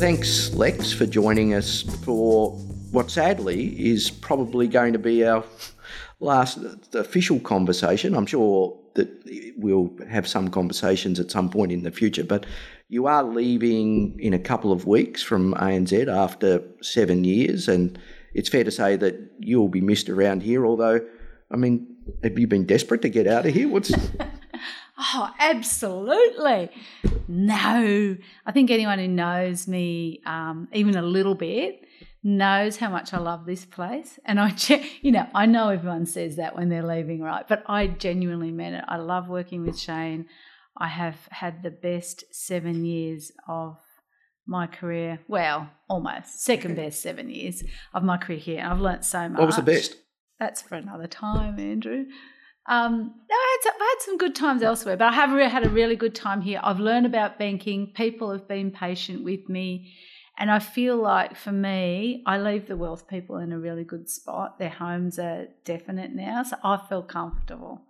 Thanks, Lex, for joining us for what sadly is probably going to be our last official conversation. I'm sure that we'll have some conversations at some point in the future, but you are leaving in a couple of weeks from ANZ after seven years, and it's fair to say that you'll be missed around here. Although, I mean, have you been desperate to get out of here? What's Oh, absolutely. No. I think anyone who knows me um, even a little bit knows how much I love this place. And I, you know, I know everyone says that when they're leaving, right? But I genuinely mean it. I love working with Shayne. I have had the best seven years of my career. Well, almost second best seven years of my career here. I've learnt so much. What was the best? That's for another time, Andrew. Um, no, I had, some, I had some good times elsewhere, but I have really had a really good time here. I've learned about banking. People have been patient with me. And I feel like for me, I leave the wealth people in a really good spot. Their homes are definite now. So I feel comfortable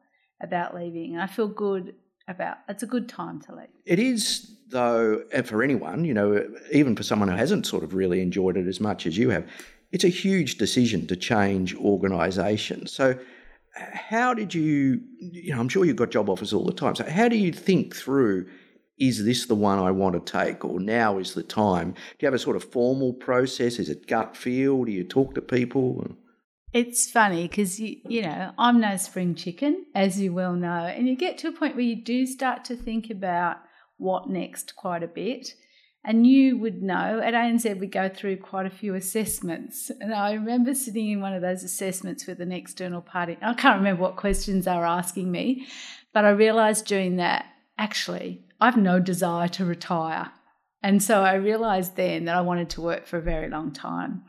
about leaving. I feel good about it's a good time to leave. It is, though, for anyone, you know, even for someone who hasn't sort of really enjoyed it as much as you have, it's a huge decision to change organisation. So how did you, you know, I'm sure you've got job offers all the time. So how do you think through, is this the one I want to take or now is the time? Do you have a sort of formal process? Is it gut feel? Do you talk to people? It's funny because, you, you know, I'm no spring chicken, as you well know. And you get to a point where you do start to think about what next quite a bit. And you would know at ANZ we go through quite a few assessments. And I remember sitting in one of those assessments with an external party. I can't remember what questions they were asking me, but I realised during that actually I've no desire to retire. And so I realised then that I wanted to work for a very long time.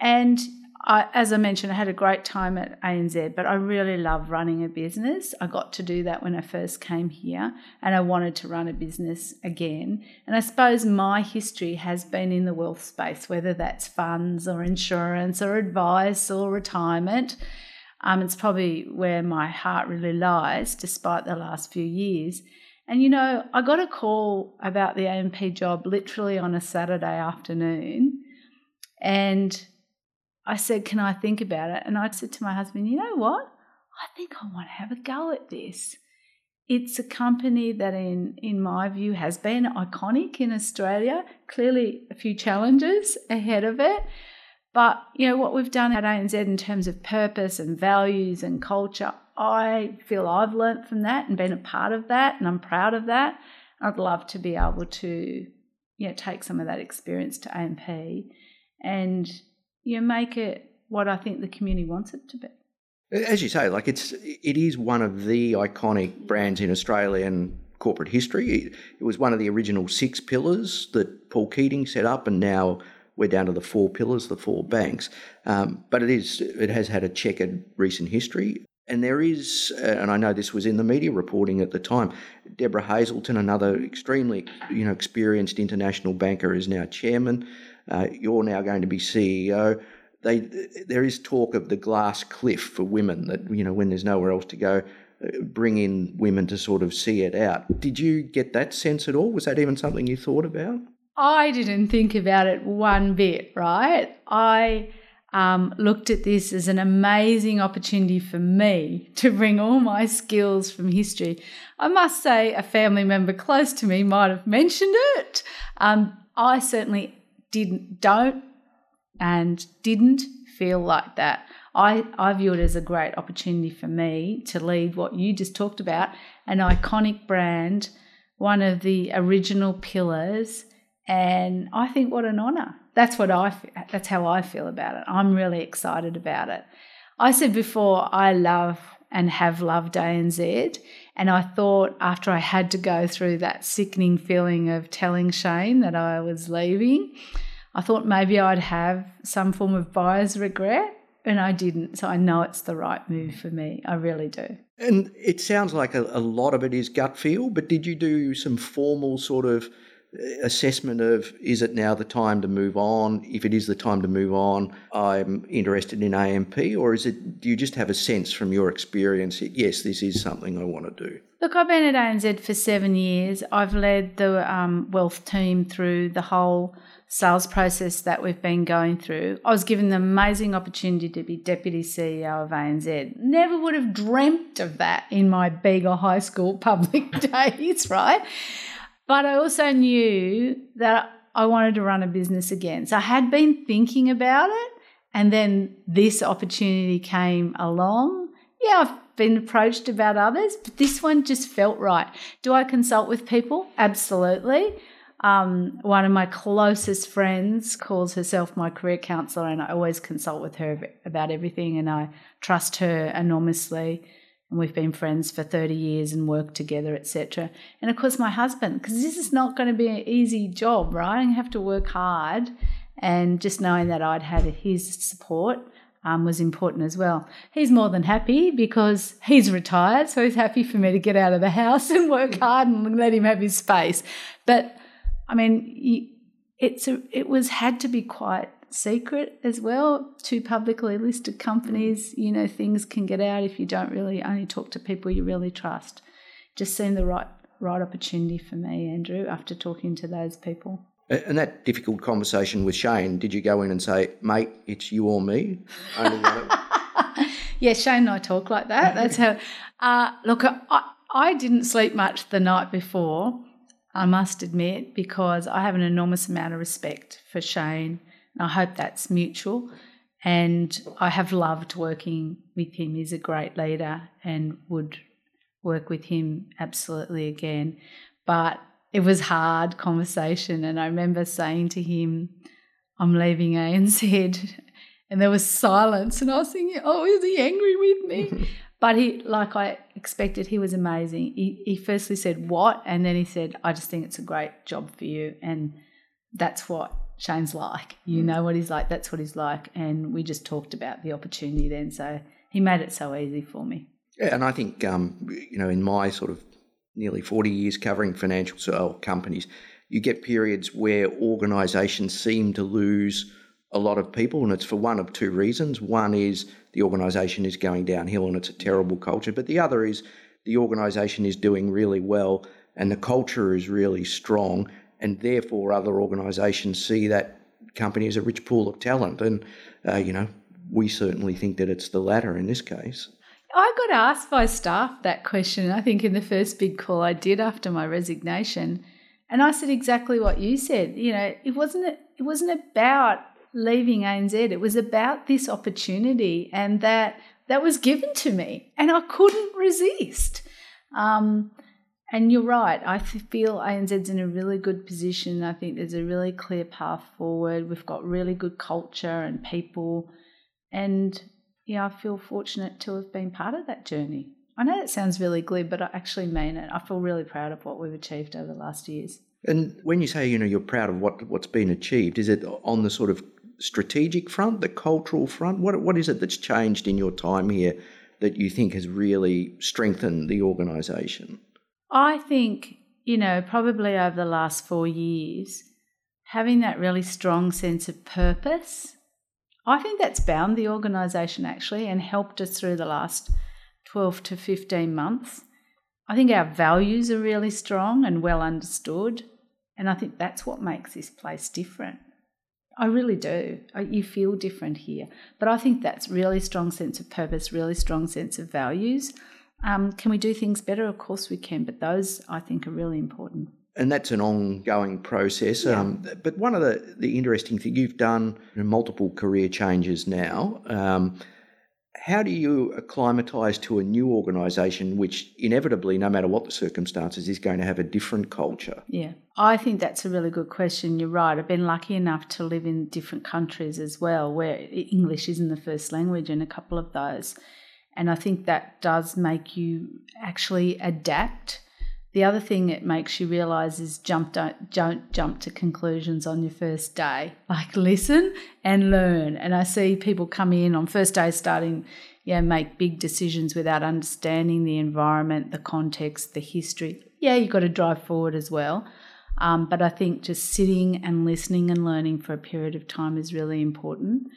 And I, as I mentioned, I had a great time at ANZ, but I really love running a business. I got to do that when I first came here, and I wanted to run a business again. And I suppose my history has been in the wealth space, whether that's funds or insurance or advice or retirement. Um, it's probably where my heart really lies, despite the last few years. And you know, I got a call about the AMP job literally on a Saturday afternoon, and I said, Can I think about it? And I said to my husband, You know what? I think I want to have a go at this. It's a company that, in, in my view, has been iconic in Australia. Clearly, a few challenges ahead of it. But, you know, what we've done at ANZ in terms of purpose and values and culture, I feel I've learnt from that and been a part of that, and I'm proud of that. I'd love to be able to, you know, take some of that experience to AMP and you make it what I think the community wants it to be. As you say, like it's it is one of the iconic brands in Australian corporate history. It was one of the original six pillars that Paul Keating set up, and now we're down to the four pillars, the four banks. Um, but it is it has had a checkered recent history. And there is, uh, and I know this was in the media reporting at the time, Debra Hazelton, another extremely you know experienced international banker, is now chairman. Uh, you're now going to be CEO. They, there is talk of the glass cliff for women that, you know, when there's nowhere else to go, uh, bring in women to sort of see it out. Did you get that sense at all? Was that even something you thought about? I didn't think about it one bit, right? I um, looked at this as an amazing opportunity for me to bring all my skills from history. I must say, a family member close to me might have mentioned it. Um, I certainly didn't don't and didn't feel like that. I, I view it as a great opportunity for me to lead what you just talked about, an iconic brand, one of the original pillars, and I think what an honour. That's what I that's how I feel about it. I'm really excited about it. I said before I love and have loved ANZ. And I thought after I had to go through that sickening feeling of telling Shayne that I was leaving, I thought maybe I'd have some form of buyer's regret, and I didn't. So I know it's the right move for me. I really do. And it sounds like a, a lot of it is gut feel, but did you do some formal sort of assessment of is it now the time to move on? If it is the time to move on, I'm interested in AMP, or is it? Do you just have a sense from your experience? That yes, this is something I want to do. Look, I've been at ANZ for seven years. I've led the um, wealth team through the whole sales process that we've been going through. I was given the amazing opportunity to be deputy CEO of ANZ. Never would have dreamt of that in my Bega High School public days, right? But I also knew that I wanted to run a business again. So I had been thinking about it, and then this opportunity came along. Yeah, I've been approached about others, but this one just felt right. Do I consult with people? Absolutely. Um, one of my closest friends calls herself my career counselor, and I always consult with her about everything, and I trust her enormously. And we've been friends for 30 years and worked together, etc. And of course, my husband, because this is not going to be an easy job, right? I have to work hard, and just knowing that I'd had his support. Um, was important as well. He's more than happy because he's retired, so he's happy for me to get out of the house and work hard and let him have his space. But I mean, it's a, it was had to be quite secret as well. Two publicly listed companies, you know, things can get out if you don't really only talk to people you really trust. Just seemed the right right opportunity for me, Andrew, after talking to those people. And that difficult conversation with Shayne, did you go in and say, mate, it's you or me? yeah, Shayne and I talk like that. That's how. Uh, look, I, I didn't sleep much the night before I must admit, because I have an enormous amount of respect for Shayne. I hope that's mutual. And I have loved working with him. He's a great leader and would work with him absolutely again. But it was hard conversation. And I remember saying to him, I'm leaving ANZ. And there was silence. And I was thinking, oh, is he angry with me? But he, like I expected, he was amazing. He, he firstly said, What? And then he said, I just think it's a great job for you. And that's what Shayne's like. You mm. know what he's like. That's what he's like. And we just talked about the opportunity then. So he made it so easy for me. Yeah, and I think, um, you know, in my sort of nearly 40 years covering financial companies, you get periods where organisations seem to lose a lot of people, and it's for one of two reasons. One is the organisation is going downhill and it's a terrible culture, but the other is the organisation is doing really well and the culture is really strong, and therefore other organisations see that company as a rich pool of talent. And, uh, you know, we certainly think that it's the latter in this case. I got asked by staff that question, I think, in the first big call I did after my resignation. And I said exactly what you said. You know, it wasn't it wasn't about leaving ANZ, it was about this opportunity and that that was given to me and I couldn't resist. Um, and you're right. I feel ANZ's in a really good position. I think there's a really clear path forward. We've got really good culture and people. And yeah, I feel fortunate to have been part of that journey. I know that sounds really glib, but I actually mean it. I feel really proud of what we've achieved over the last years. And when you say, you know, you're proud of what what's been achieved, is it on the sort of strategic front, the cultural front? What what is it that's changed in your time here that you think has really strengthened the organisation? I think you know probably over the last four years, having that really strong sense of purpose. I think that's bound the organisation actually and helped us through the last 12 to 15 months. I think our values are really strong and well understood. And I think that's what makes this place different. I really do. You feel different here. But I think that's really strong sense of purpose, really strong sense of values. Um, can we do things better? Of course we can, but those I think are really important. And that's an ongoing process. Yeah. Um, but one of the, the interesting things you've done multiple career changes now. Um, how do you acclimatise to a new organisation which inevitably, no matter what the circumstances, is going to have a different culture? Yeah, I think that's a really good question. You're right. I've been lucky enough to live in different countries as well, where English isn't the first language in a couple of those. And I think that does make you actually adapt the other thing it makes you realize is jump don't don't jump to conclusions on your first day. Like listen and learn. And I see people come in on first day starting yeah, make big decisions without understanding the environment, the context, the history. Yeah, you've got to drive forward as well. Um, but I think just sitting and listening and learning for a period of time is really important.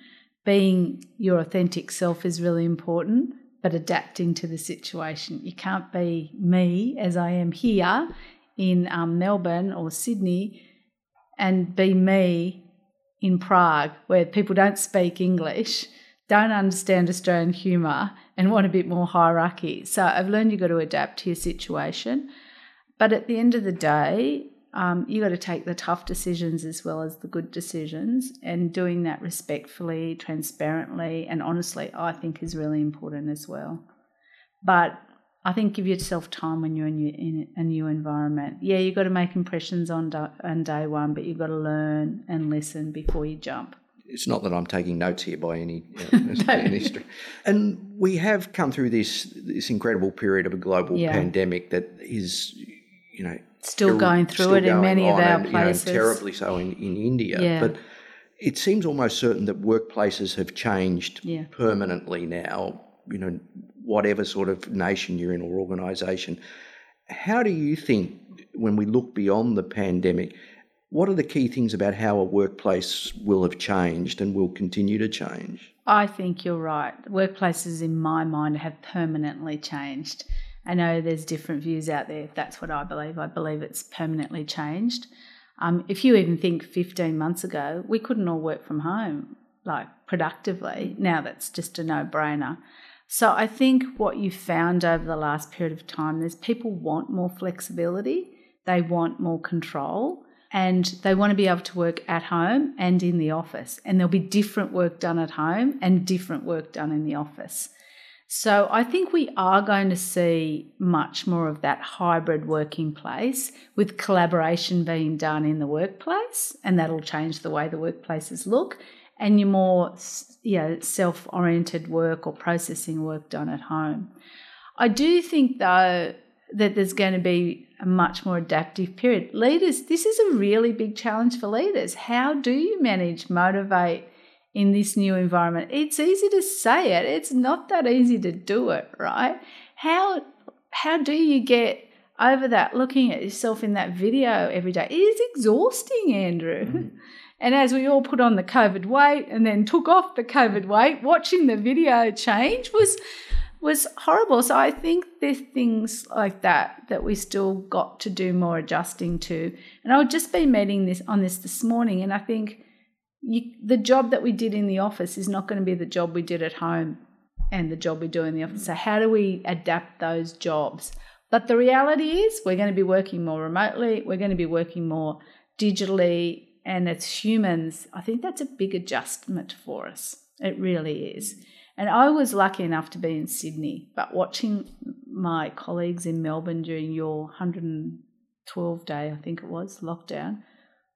Being your authentic self is really important, but adapting to the situation. You can't be me as I am here in um, Melbourne or Sydney and be me in Prague, where people don't speak English, don't understand Australian humour, and want a bit more hierarchy. So I've learned you've got to adapt to your situation. But at the end of the day, um, you got to take the tough decisions as well as the good decisions, and doing that respectfully, transparently, and honestly, I think is really important as well. But I think give yourself time when you're in, in a new environment. Yeah, you've got to make impressions on, on day one, but you've got to learn and listen before you jump. It's not that I'm taking notes here by any, any And we have come through this this incredible period of a global yeah. pandemic that is, you know, still going through still it in many of our and, places. You know, terribly so in, in India. Yeah. But it seems almost certain that workplaces have changed yeah. permanently now. You know, whatever sort of nation you're in or organisation. How do you think, when we look beyond the pandemic, what are the key things about how a workplace will have changed and will continue to change? I think you're right. Workplaces, in my mind, have permanently changed. I know there's different views out there. That's what I believe, I believe it's permanently changed. Um, if you even think 15 months ago, we couldn't all work from home like productively. Now that's just a no brainer. So I think what you found over the last period of time is people want more flexibility, they want more control, and they want to be able to work at home and in the office. And there'll be different work done at home and different work done in the office. So I think we are going to see much more of that hybrid working place with collaboration being done in the workplace, and that'll change the way the workplaces look and your more you know, self oriented work or processing work done at home. I do think, though, that there's going to be a much more adaptive period. Leaders, this is a really big challenge for leaders. How do you manage, motivate in this new environment? It's easy to say it, it's not that easy to do it, right? How how do you get over that looking at yourself in that video every day? It is exhausting, Andrew. Mm-hmm. And as we all put on the COVID weight and then took off the COVID weight, watching the video change was was horrible. So I think there's things like that that we still got to do more adjusting to. And I would just be meeting this on this this morning, and I think you, the job that we did in the office is not going to be the job we did at home and the job we do in the office. So how do we adapt those jobs? But the reality is we're going to be working more remotely. We're going to be working more digitally and as humans, I think that's a big adjustment for us. It really is. And I was lucky enough to be in Sydney, but watching my colleagues in Melbourne during your 112 day, I think it was, lockdown,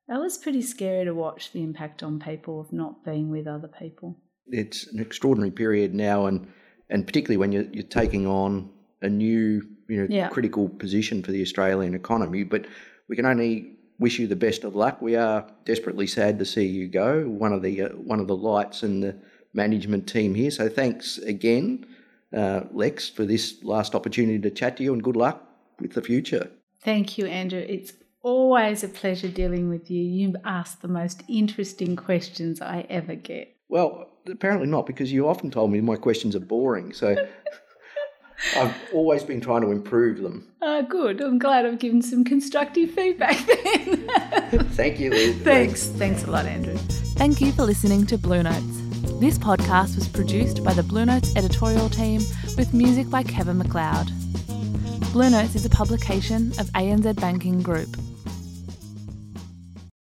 that was pretty scary to watch the impact on people of not being with other people. It's an extraordinary period now, and, and particularly when you're, you're taking on a new you know, yeah. critical position for the Australian economy. But we can only wish you the best of luck. We are desperately sad to see you go. One of the uh, one of the lights in the management team here. So thanks again, uh, Lex, for this last opportunity to chat to you, and good luck with the future. Thank you, Andrew. It's always a pleasure dealing with you. You ask the most interesting questions I ever get. Well, apparently not, because you often told me my questions are boring. So. I've always been trying to improve them. Uh, good. I'm glad I've given some constructive feedback then. Thank you, Liz. Thanks. Thanks a lot, Andrew. Thank you for listening to Blue Notes. This podcast was produced by the Blue Notes editorial team with music by Kevin MacLeod. Blue Notes is a publication of ANZ Banking Group.